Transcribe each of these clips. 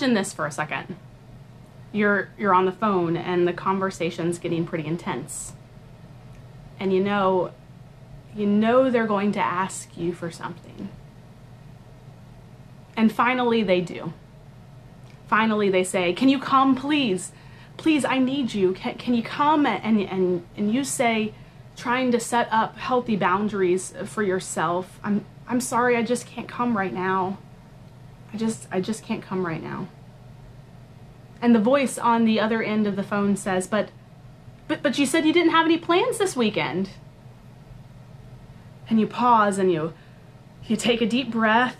imagine this for a second. You're you're on the phone and the conversation's getting pretty intense. And you know you know they're going to ask you for something. And finally they do. Finally they say, "Can you come please? Please, I need you. Can, can you come?" And and and you say trying to set up healthy boundaries for yourself. I'm I'm sorry, I just can't come right now. I just I just can't come right now. And the voice on the other end of the phone says, "But but but you said you didn't have any plans this weekend." And you pause and you you take a deep breath.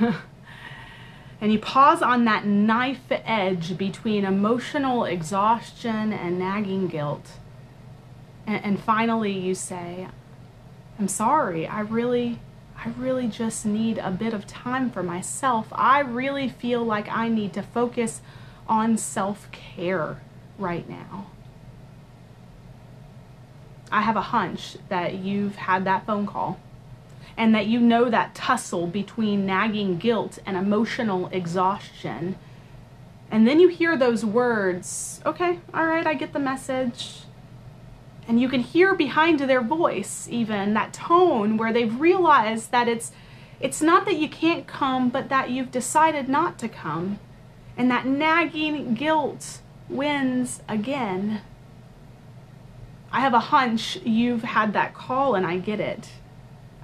and you pause on that knife edge between emotional exhaustion and nagging guilt. And, and finally you say, I'm sorry. I really, I really just need a bit of time for myself. I really feel like I need to focus on self care right now. I have a hunch that you've had that phone call and that you know that tussle between nagging guilt and emotional exhaustion. And then you hear those words, okay, all right, I get the message. And you can hear behind their voice even that tone where they've realized that it's it's not that you can't come, but that you've decided not to come. And that nagging guilt wins again. I have a hunch you've had that call and I get it.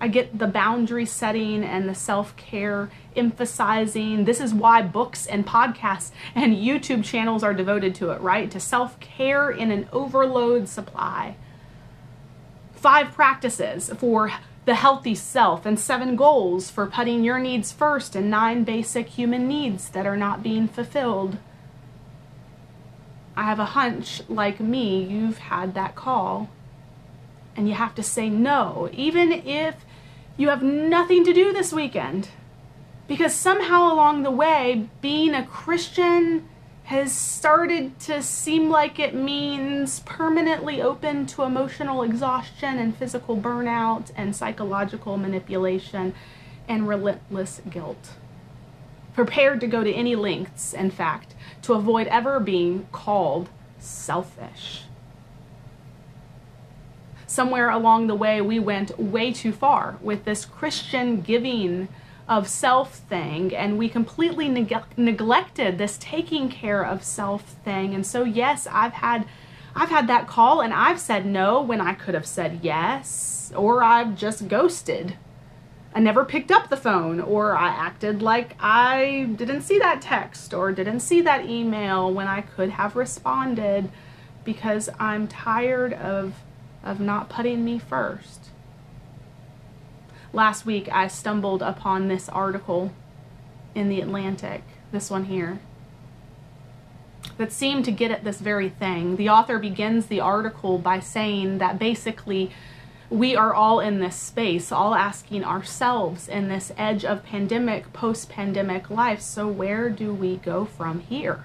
I get the boundary setting and the self care emphasizing. This is why books and podcasts and YouTube channels are devoted to it, right? To self care in an overload supply. Five practices for the healthy self, and seven goals for putting your needs first, and nine basic human needs that are not being fulfilled. I have a hunch, like me, you've had that call. And you have to say no, even if you have nothing to do this weekend. Because somehow along the way, being a Christian has started to seem like it means permanently open to emotional exhaustion and physical burnout and psychological manipulation and relentless guilt. Prepared to go to any lengths, in fact, to avoid ever being called selfish somewhere along the way we went way too far with this Christian giving of self thing and we completely neg- neglected this taking care of self thing and so yes I've had I've had that call and I've said no when I could have said yes or I've just ghosted. I never picked up the phone or I acted like I didn't see that text or didn't see that email when I could have responded because I'm tired of of not putting me first. Last week, I stumbled upon this article in the Atlantic, this one here, that seemed to get at this very thing. The author begins the article by saying that basically we are all in this space, all asking ourselves in this edge of pandemic, post pandemic life. So, where do we go from here?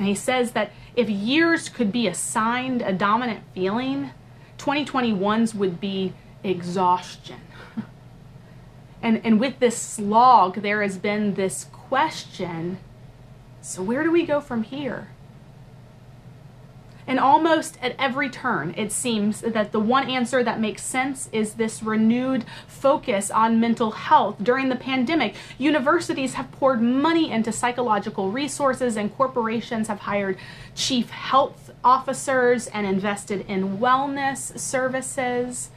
And he says that if years could be assigned a dominant feeling, 2021's would be exhaustion. and, and with this slog, there has been this question so, where do we go from here? And almost at every turn, it seems that the one answer that makes sense is this renewed focus on mental health. During the pandemic, universities have poured money into psychological resources, and corporations have hired chief health officers and invested in wellness services.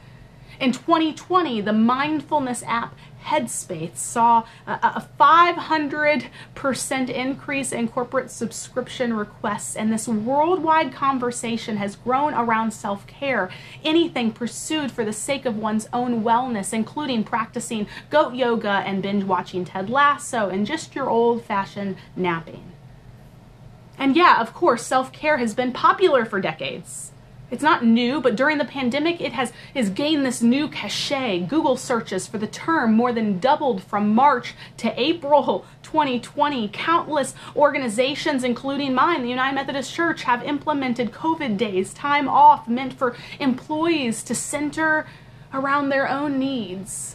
In 2020, the mindfulness app Headspace saw a 500% increase in corporate subscription requests, and this worldwide conversation has grown around self care, anything pursued for the sake of one's own wellness, including practicing goat yoga and binge watching Ted Lasso and just your old fashioned napping. And yeah, of course, self care has been popular for decades. It's not new, but during the pandemic, it has, has gained this new cachet. Google searches for the term more than doubled from March to April 2020. Countless organizations, including mine, the United Methodist Church, have implemented COVID days, time off meant for employees to center around their own needs.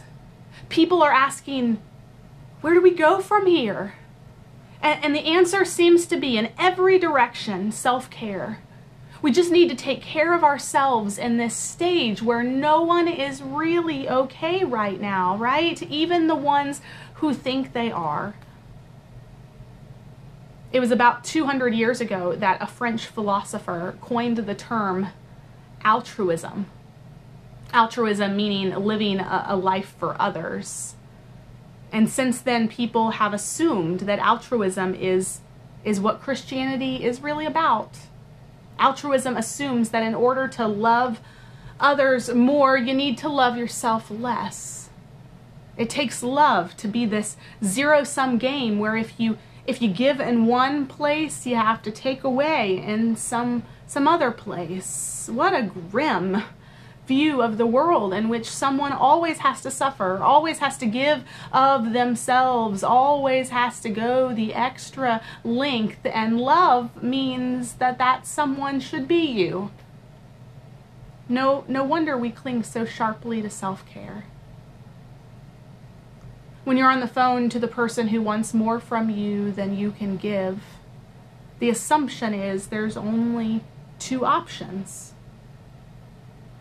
People are asking, where do we go from here? And, and the answer seems to be in every direction self care. We just need to take care of ourselves in this stage where no one is really okay right now, right? Even the ones who think they are. It was about 200 years ago that a French philosopher coined the term altruism. Altruism meaning living a, a life for others. And since then, people have assumed that altruism is, is what Christianity is really about. Altruism assumes that in order to love others more, you need to love yourself less. It takes love to be this zero sum game where if you if you give in one place, you have to take away in some some other place. What a grim view of the world in which someone always has to suffer, always has to give of themselves, always has to go the extra length, and love means that that someone should be you. No, no wonder we cling so sharply to self care. When you're on the phone to the person who wants more from you than you can give, the assumption is there's only two options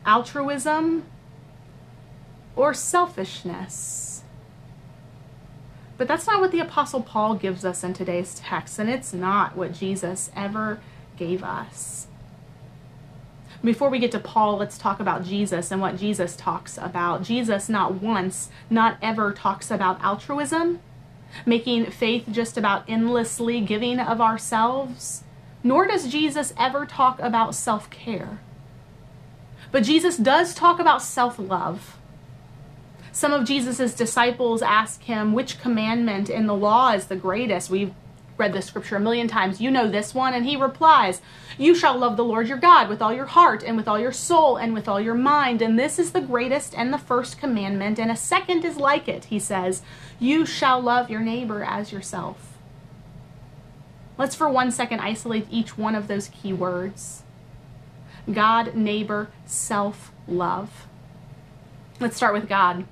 altruism or selfishness. But that's not what the Apostle Paul gives us in today's text, and it's not what Jesus ever gave us. Before we get to Paul, let's talk about Jesus and what Jesus talks about. Jesus, not once, not ever, talks about altruism, making faith just about endlessly giving of ourselves, nor does Jesus ever talk about self care. But Jesus does talk about self love. Some of Jesus' disciples ask him which commandment in the law is the greatest. We've read the scripture a million times. You know this one. And he replies, You shall love the Lord your God with all your heart and with all your soul and with all your mind. And this is the greatest and the first commandment. And a second is like it. He says, You shall love your neighbor as yourself. Let's for one second isolate each one of those key words. God, neighbor, self love. Let's start with God.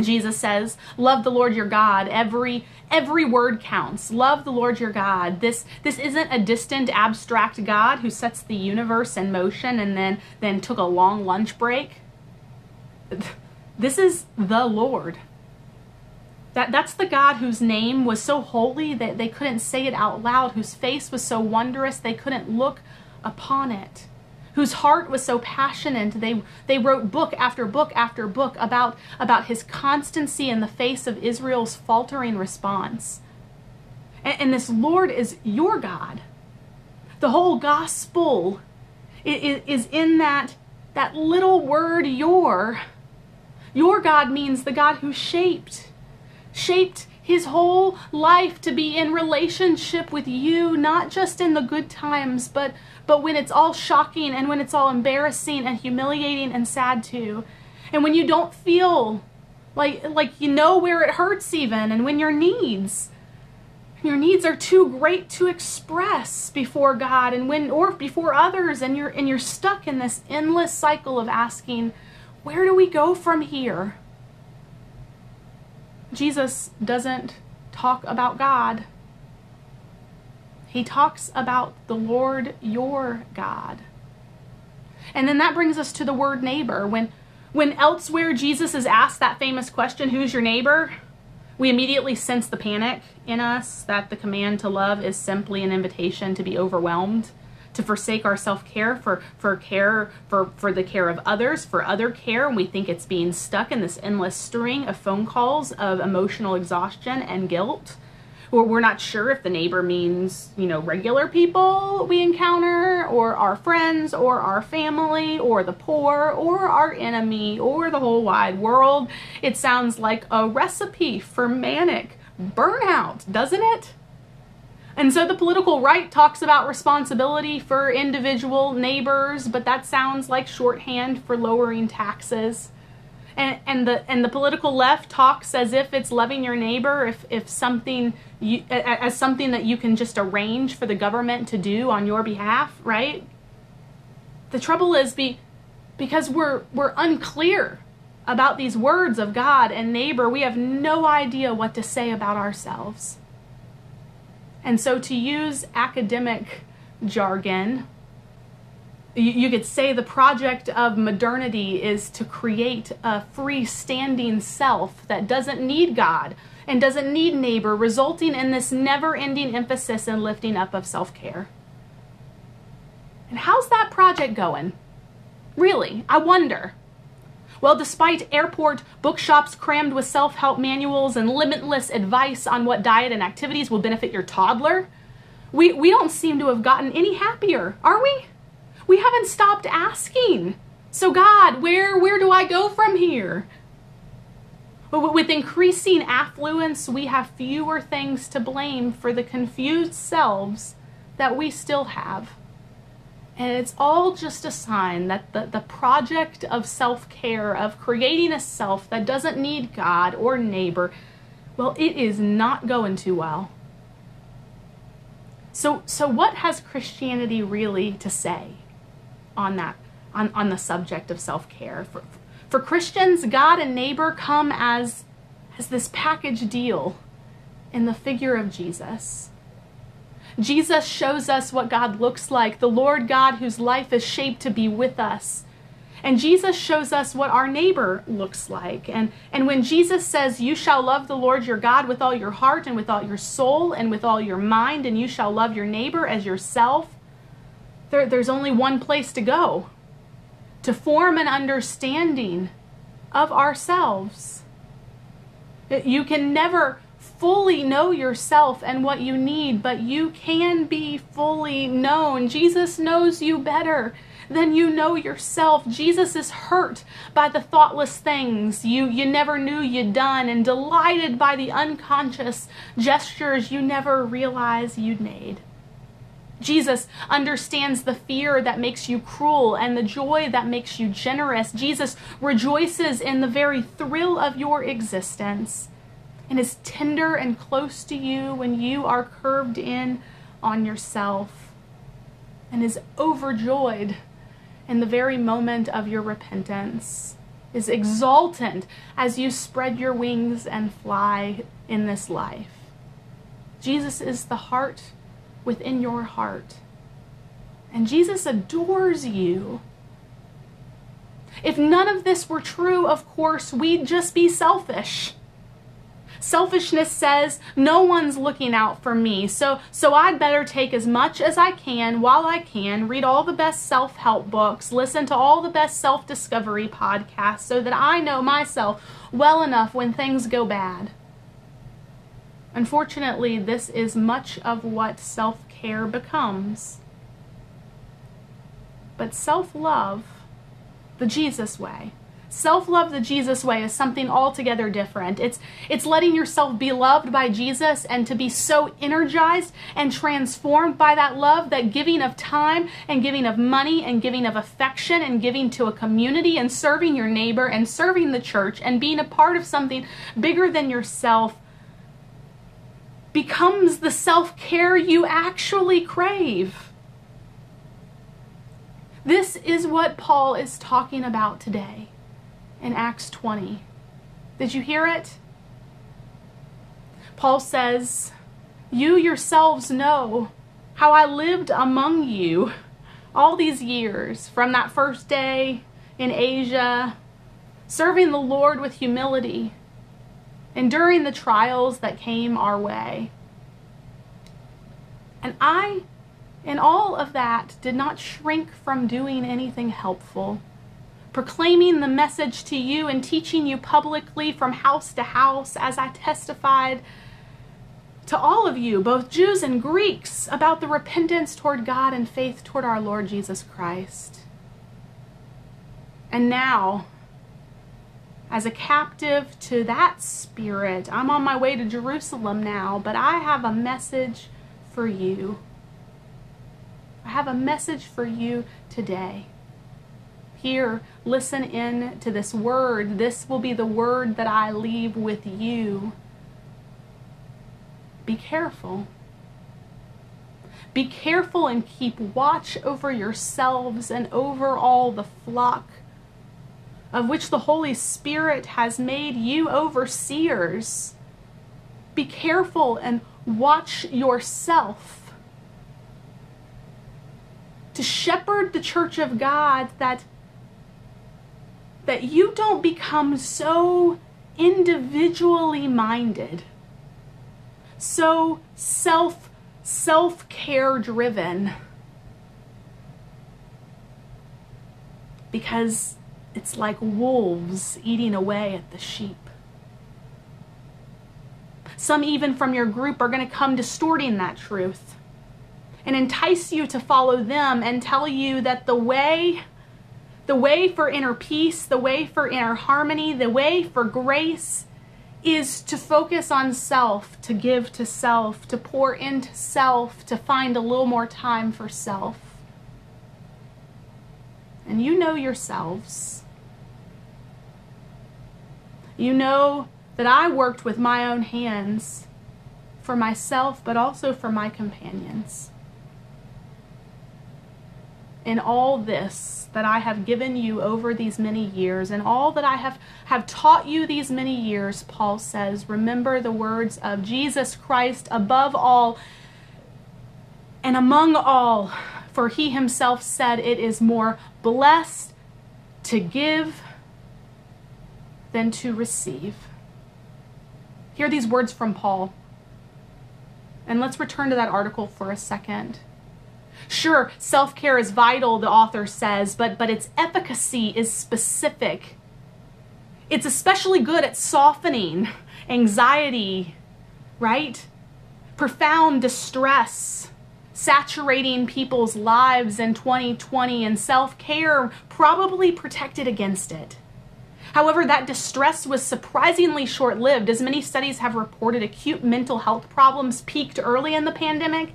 Jesus says, "Love the Lord your God. Every every word counts. Love the Lord your God." This this isn't a distant abstract God who sets the universe in motion and then then took a long lunch break. This is the Lord. That, that's the God whose name was so holy that they couldn't say it out loud, whose face was so wondrous they couldn't look upon it whose heart was so passionate. They, they wrote book after book after book about, about his constancy in the face of Israel's faltering response. And, and this Lord is your God. The whole gospel is, is in that, that little word, your. Your God means the God who shaped, shaped his whole life to be in relationship with you, not just in the good times, but but when it's all shocking and when it's all embarrassing and humiliating and sad too. And when you don't feel like like you know where it hurts even and when your needs your needs are too great to express before God and when or before others and you're and you're stuck in this endless cycle of asking where do we go from here Jesus doesn't talk about God. He talks about the Lord your God. And then that brings us to the word neighbor. When when elsewhere Jesus is asked that famous question who's your neighbor? we immediately sense the panic in us that the command to love is simply an invitation to be overwhelmed, to forsake our self care for, for care for, for the care of others, for other care, and we think it's being stuck in this endless string of phone calls of emotional exhaustion and guilt or we're not sure if the neighbor means, you know, regular people we encounter, or our friends, or our family, or the poor, or our enemy, or the whole wide world. It sounds like a recipe for manic burnout, doesn't it? And so the political right talks about responsibility for individual neighbors, but that sounds like shorthand for lowering taxes. And, and the and the political left talks as if it's loving your neighbor if if something you as something that you can just arrange for the government to do on your behalf right? The trouble is be because we're we're unclear about these words of God and neighbor we have no idea what to say about ourselves and so to use academic jargon you, could say the project of modernity is to create a freestanding self that doesn't need God and doesn't need neighbor, resulting in this never ending emphasis and lifting up of self care. And how's that project going? Really, I wonder. Well, despite airport bookshops crammed with self help manuals and limitless advice on what diet and activities will benefit your toddler, we, we don't seem to have gotten any happier, are we? We haven't stopped asking. So, God, where, where do I go from here? With increasing affluence, we have fewer things to blame for the confused selves that we still have. And it's all just a sign that the, the project of self care, of creating a self that doesn't need God or neighbor, well, it is not going too well. So, so what has Christianity really to say? on that on, on the subject of self-care. For, for Christians, God and neighbor come as as this package deal in the figure of Jesus. Jesus shows us what God looks like, the Lord God whose life is shaped to be with us. And Jesus shows us what our neighbor looks like. And, and when Jesus says, You shall love the Lord your God with all your heart and with all your soul and with all your mind, and you shall love your neighbor as yourself, there, there's only one place to go to form an understanding of ourselves. You can never fully know yourself and what you need, but you can be fully known. Jesus knows you better than you know yourself. Jesus is hurt by the thoughtless things you, you never knew you'd done and delighted by the unconscious gestures you never realized you'd made. Jesus understands the fear that makes you cruel and the joy that makes you generous. Jesus rejoices in the very thrill of your existence and is tender and close to you when you are curved in on yourself and is overjoyed in the very moment of your repentance, is exultant as you spread your wings and fly in this life. Jesus is the heart within your heart. And Jesus adores you. If none of this were true, of course, we'd just be selfish. Selfishness says no one's looking out for me, so so I'd better take as much as I can while I can, read all the best self-help books, listen to all the best self-discovery podcasts so that I know myself well enough when things go bad. Unfortunately, this is much of what self care becomes. But self love, the Jesus way, self love the Jesus way is something altogether different. It's, it's letting yourself be loved by Jesus and to be so energized and transformed by that love that giving of time and giving of money and giving of affection and giving to a community and serving your neighbor and serving the church and being a part of something bigger than yourself becomes the self care you actually crave. This is what Paul is talking about today in Acts 20. Did you hear it? Paul says, You yourselves know how I lived among you all these years, from that first day in Asia, serving the Lord with humility, enduring the trials that came our way. And I, in all of that, did not shrink from doing anything helpful, proclaiming the message to you and teaching you publicly from house to house as I testified to all of you, both Jews and Greeks, about the repentance toward God and faith toward our Lord Jesus Christ. And now, as a captive to that spirit, I'm on my way to Jerusalem now, but I have a message for you. I have a message for you today. Here, listen in to this word. This will be the word that I leave with you be careful. Be careful and keep watch over yourselves and over all the flock of which the Holy Spirit has made you overseers. Be careful and watch yourself to shepherd the church of God that that you don't become so individually minded so self self care driven because it's like wolves eating away at the sheep. Some, even from your group, are going to come distorting that truth and entice you to follow them and tell you that the way the way for inner peace, the way for inner harmony, the way for grace is to focus on self, to give to self, to pour into self, to find a little more time for self. And you know yourselves. You know that I worked with my own hands for myself, but also for my companions in all this that I have given you over these many years and all that I have, have taught you these many years, Paul says, remember the words of Jesus Christ above all and among all, for he himself said, It is more blessed to give than to receive. Hear these words from Paul. And let's return to that article for a second. Sure, self care is vital, the author says, but, but its efficacy is specific. It's especially good at softening anxiety, right? Profound distress, saturating people's lives in 2020, and self care probably protected against it. However, that distress was surprisingly short lived, as many studies have reported acute mental health problems peaked early in the pandemic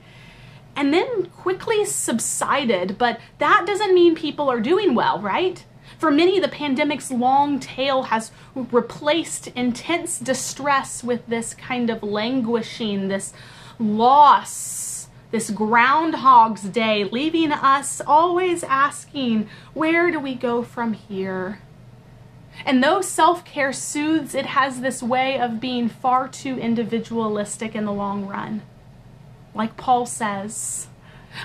and then quickly subsided. But that doesn't mean people are doing well, right? For many, the pandemic's long tail has replaced intense distress with this kind of languishing, this loss, this Groundhog's Day, leaving us always asking, where do we go from here? And though self care soothes, it has this way of being far too individualistic in the long run like Paul says.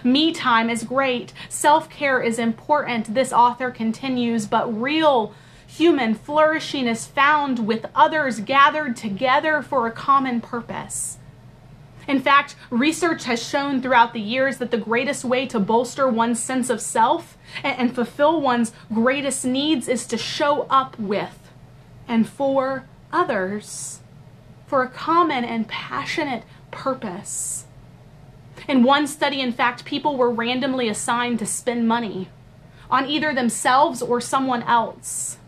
Me time is great. Self care is important, this author continues, but real human flourishing is found with others gathered together for a common purpose. In fact, research has shown throughout the years that the greatest way to bolster one's sense of self and, fulfill one's greatest needs is to show up with and for others for a common and passionate purpose. In one study, in fact, people were randomly assigned to spend money on either themselves or someone else.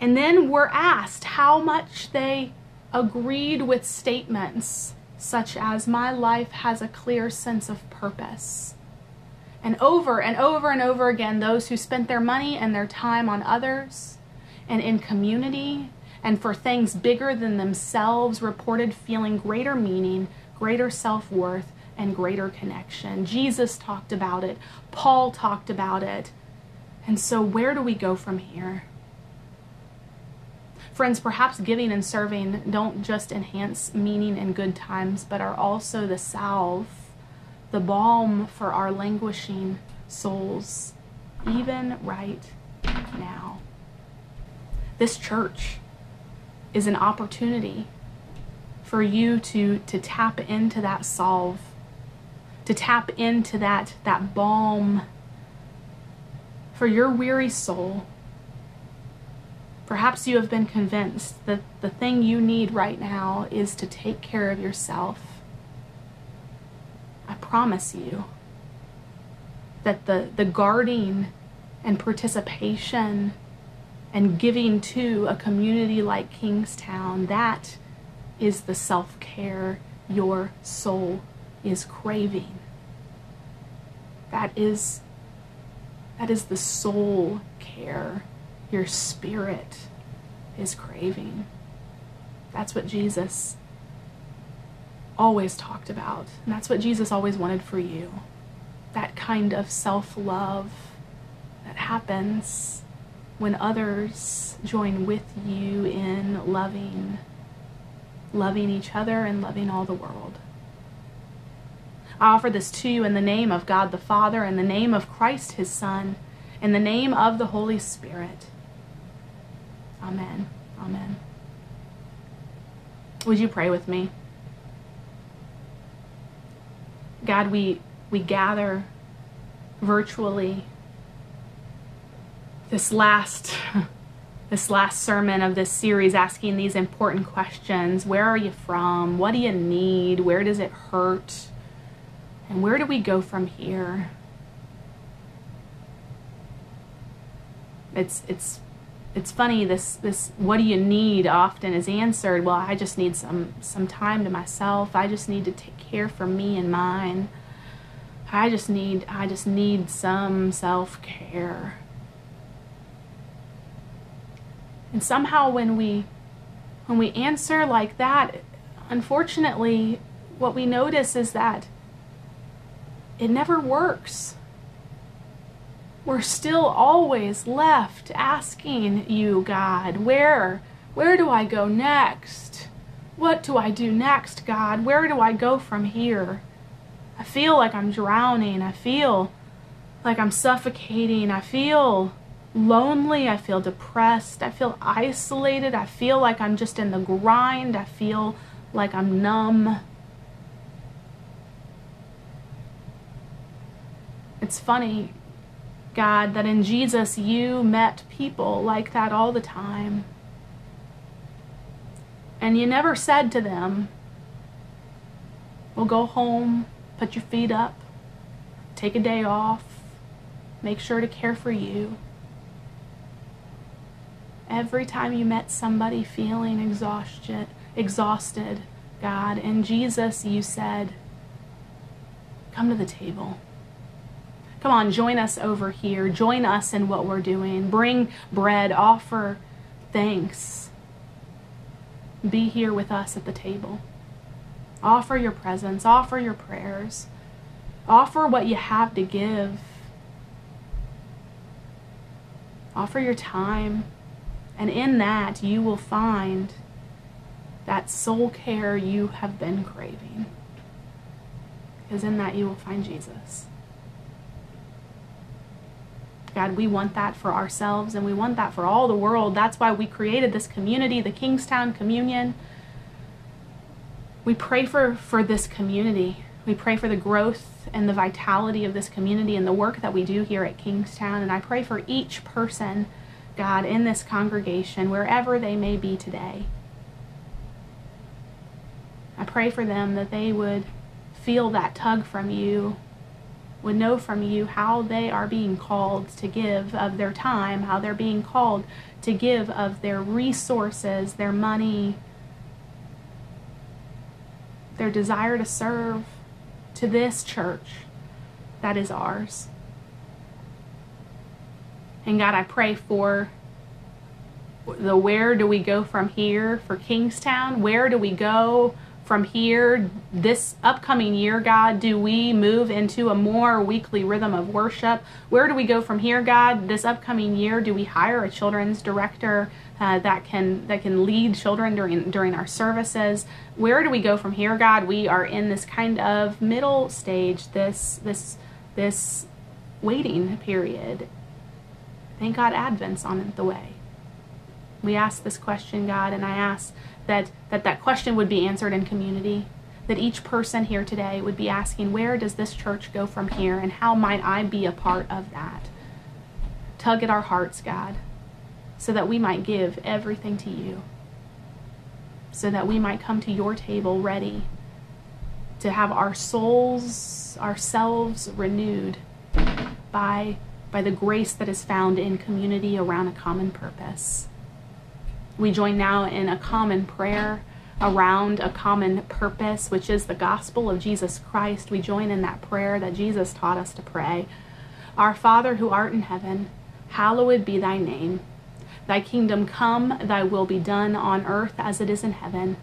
And then were asked how much they agreed with statements such as, My life has a clear sense of purpose. And over and over and over again, those who spent their money and their time on others and in community and for things bigger than themselves reported feeling greater meaning greater self worth, and greater connection. Jesus talked about it, Paul talked about it. And so, where do we go from here? Friends, perhaps giving and serving don't just enhance meaning in good times, but are also the salve, the balm for our languishing souls, even right now. This church is an opportunity for you to, to tap into that salve, to tap into that, that balm for your weary soul. Perhaps you have been convinced that the thing you need right now is to take care of yourself. I promise you that the, the guarding and participation and giving to a community like Kingstown, that is the self care your soul is craving. That is, that is the soul care your spirit is craving. That's what Jesus always talked about. And that's what Jesus always wanted for you. That kind of self love that happens when others join with you in loving loving each other and loving all the world. I offer this to you in the name of God the Father, in the name of Christ his Son, in the name of the Holy Spirit. Amen. Amen. Would you pray with me? God, we we gather virtually this last this last sermon of this series asking these important questions. Where are you from? What do you need? Where does it hurt? And where do we go from here? It's it's it's funny this this what do you need often is answered. Well i just need some some time to myself. I just need to take care for me and mine. I just need i just need some self-care. And somehow when we when we answer like that unfortunately what we notice is that it never works we're still always left asking you, God, where? Where do I go next? What do I do next, God? Where do I go from here? I feel like I'm drowning. I feel like I'm suffocating. I feel lonely. I feel depressed. I feel isolated. I feel like I'm just in the grind. I feel like I'm numb. It's funny God, that in Jesus you met people like that all the time. And you never said to them, Well, go home, put your feet up, take a day off, make sure to care for you. Every time you met somebody feeling exhausted, exhausted, God, in Jesus you said, Come to the table. Come on, join us over here. Join us in what we're doing. Bring bread, offer thanks. Be here with us at the table. Offer your presence, offer your prayers, offer what you have to give. Offer your time, and in that you will find that soul care you have been craving. Because in that you will find Jesus. God, we want that for ourselves and we want that for all the world. That's why we created this community, the Kingstown Communion. We pray for, for this community. We pray for the growth and the vitality of this community and the work that we do here at Kingstown. And I pray for each person, God, in this congregation, wherever they may be today. I pray for them that they would feel that tug from you would know from you how they are being called to give of their time, how they're being called to give of their resources, their money, their desire to serve to this church that is ours. And God, I pray for the where do we go from here for Kingstown? Where do we go from here this upcoming year, God? Do we move into a more weekly rhythm of worship? Where do we go from here, God? This upcoming year, do we hire a children's director uh, that can that can lead children during during our services? Where do we go from here, God? We are in this kind of middle stage, this this this waiting period. Thank God Advent's on the way. We ask this question, God, and I ask that that, that question would be answered in community. That each person here today would be asking, where does this church go from here, and how might I be a part of that? Tug at our hearts, God, so that we might give everything to you, so that we might come to your table ready to have our souls, ourselves renewed by, by the grace that is found in community around a common purpose. We join now in a common prayer around a common purpose, which is the gospel of Jesus Christ. We join in that prayer that Jesus taught us to pray. Our Father who art in heaven, hallowed be thy name. Thy kingdom come, thy will be done on earth as it is in heaven.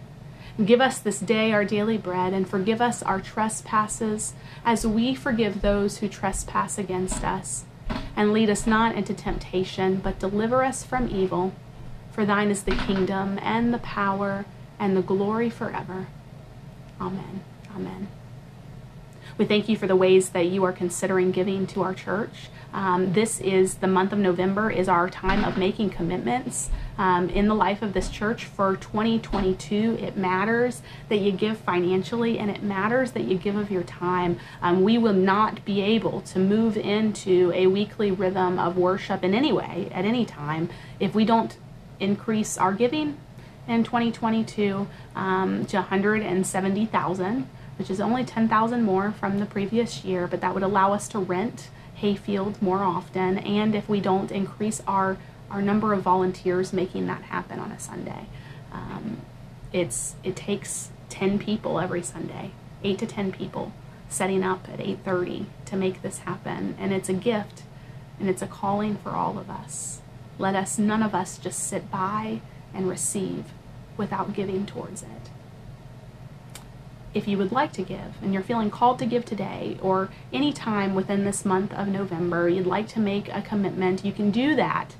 Give us this day our daily bread, and forgive us our trespasses, as we forgive those who trespass against us. And lead us not into temptation, but deliver us from evil. For thine is the kingdom and the power and the glory forever. Amen. Amen. We thank you for the ways that you are considering giving to our church. Um, this is the month of November is our time of making commitments um, in the life of this church for 2022. It matters that you give financially, and it matters that you give of your time. Um, we will not be able to move into a weekly rhythm of worship in any way at any time if we don't increase our giving in 2022 um, to 170,000, which is only 10,000 more from the previous year, but that would allow us to rent hayfield more often, and if we don't increase our our number of volunteers making that happen on a Sunday, um, it's it takes 10 people every Sunday, eight to 10 people setting up at 8:30 to make this happen, and it's a gift, and it's a calling for all of us. Let us, none of us, just sit by and receive without giving towards it. If you would like to give and you're feeling called to give today or any time within this month of November, you'd like to make a commitment, you can do that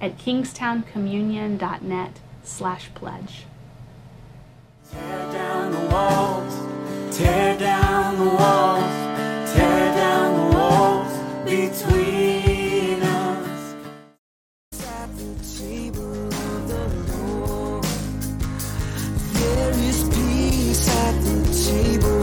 at kingstowncommunion.net slash pledge. Tear down the walls, tear down the walls, tear 记不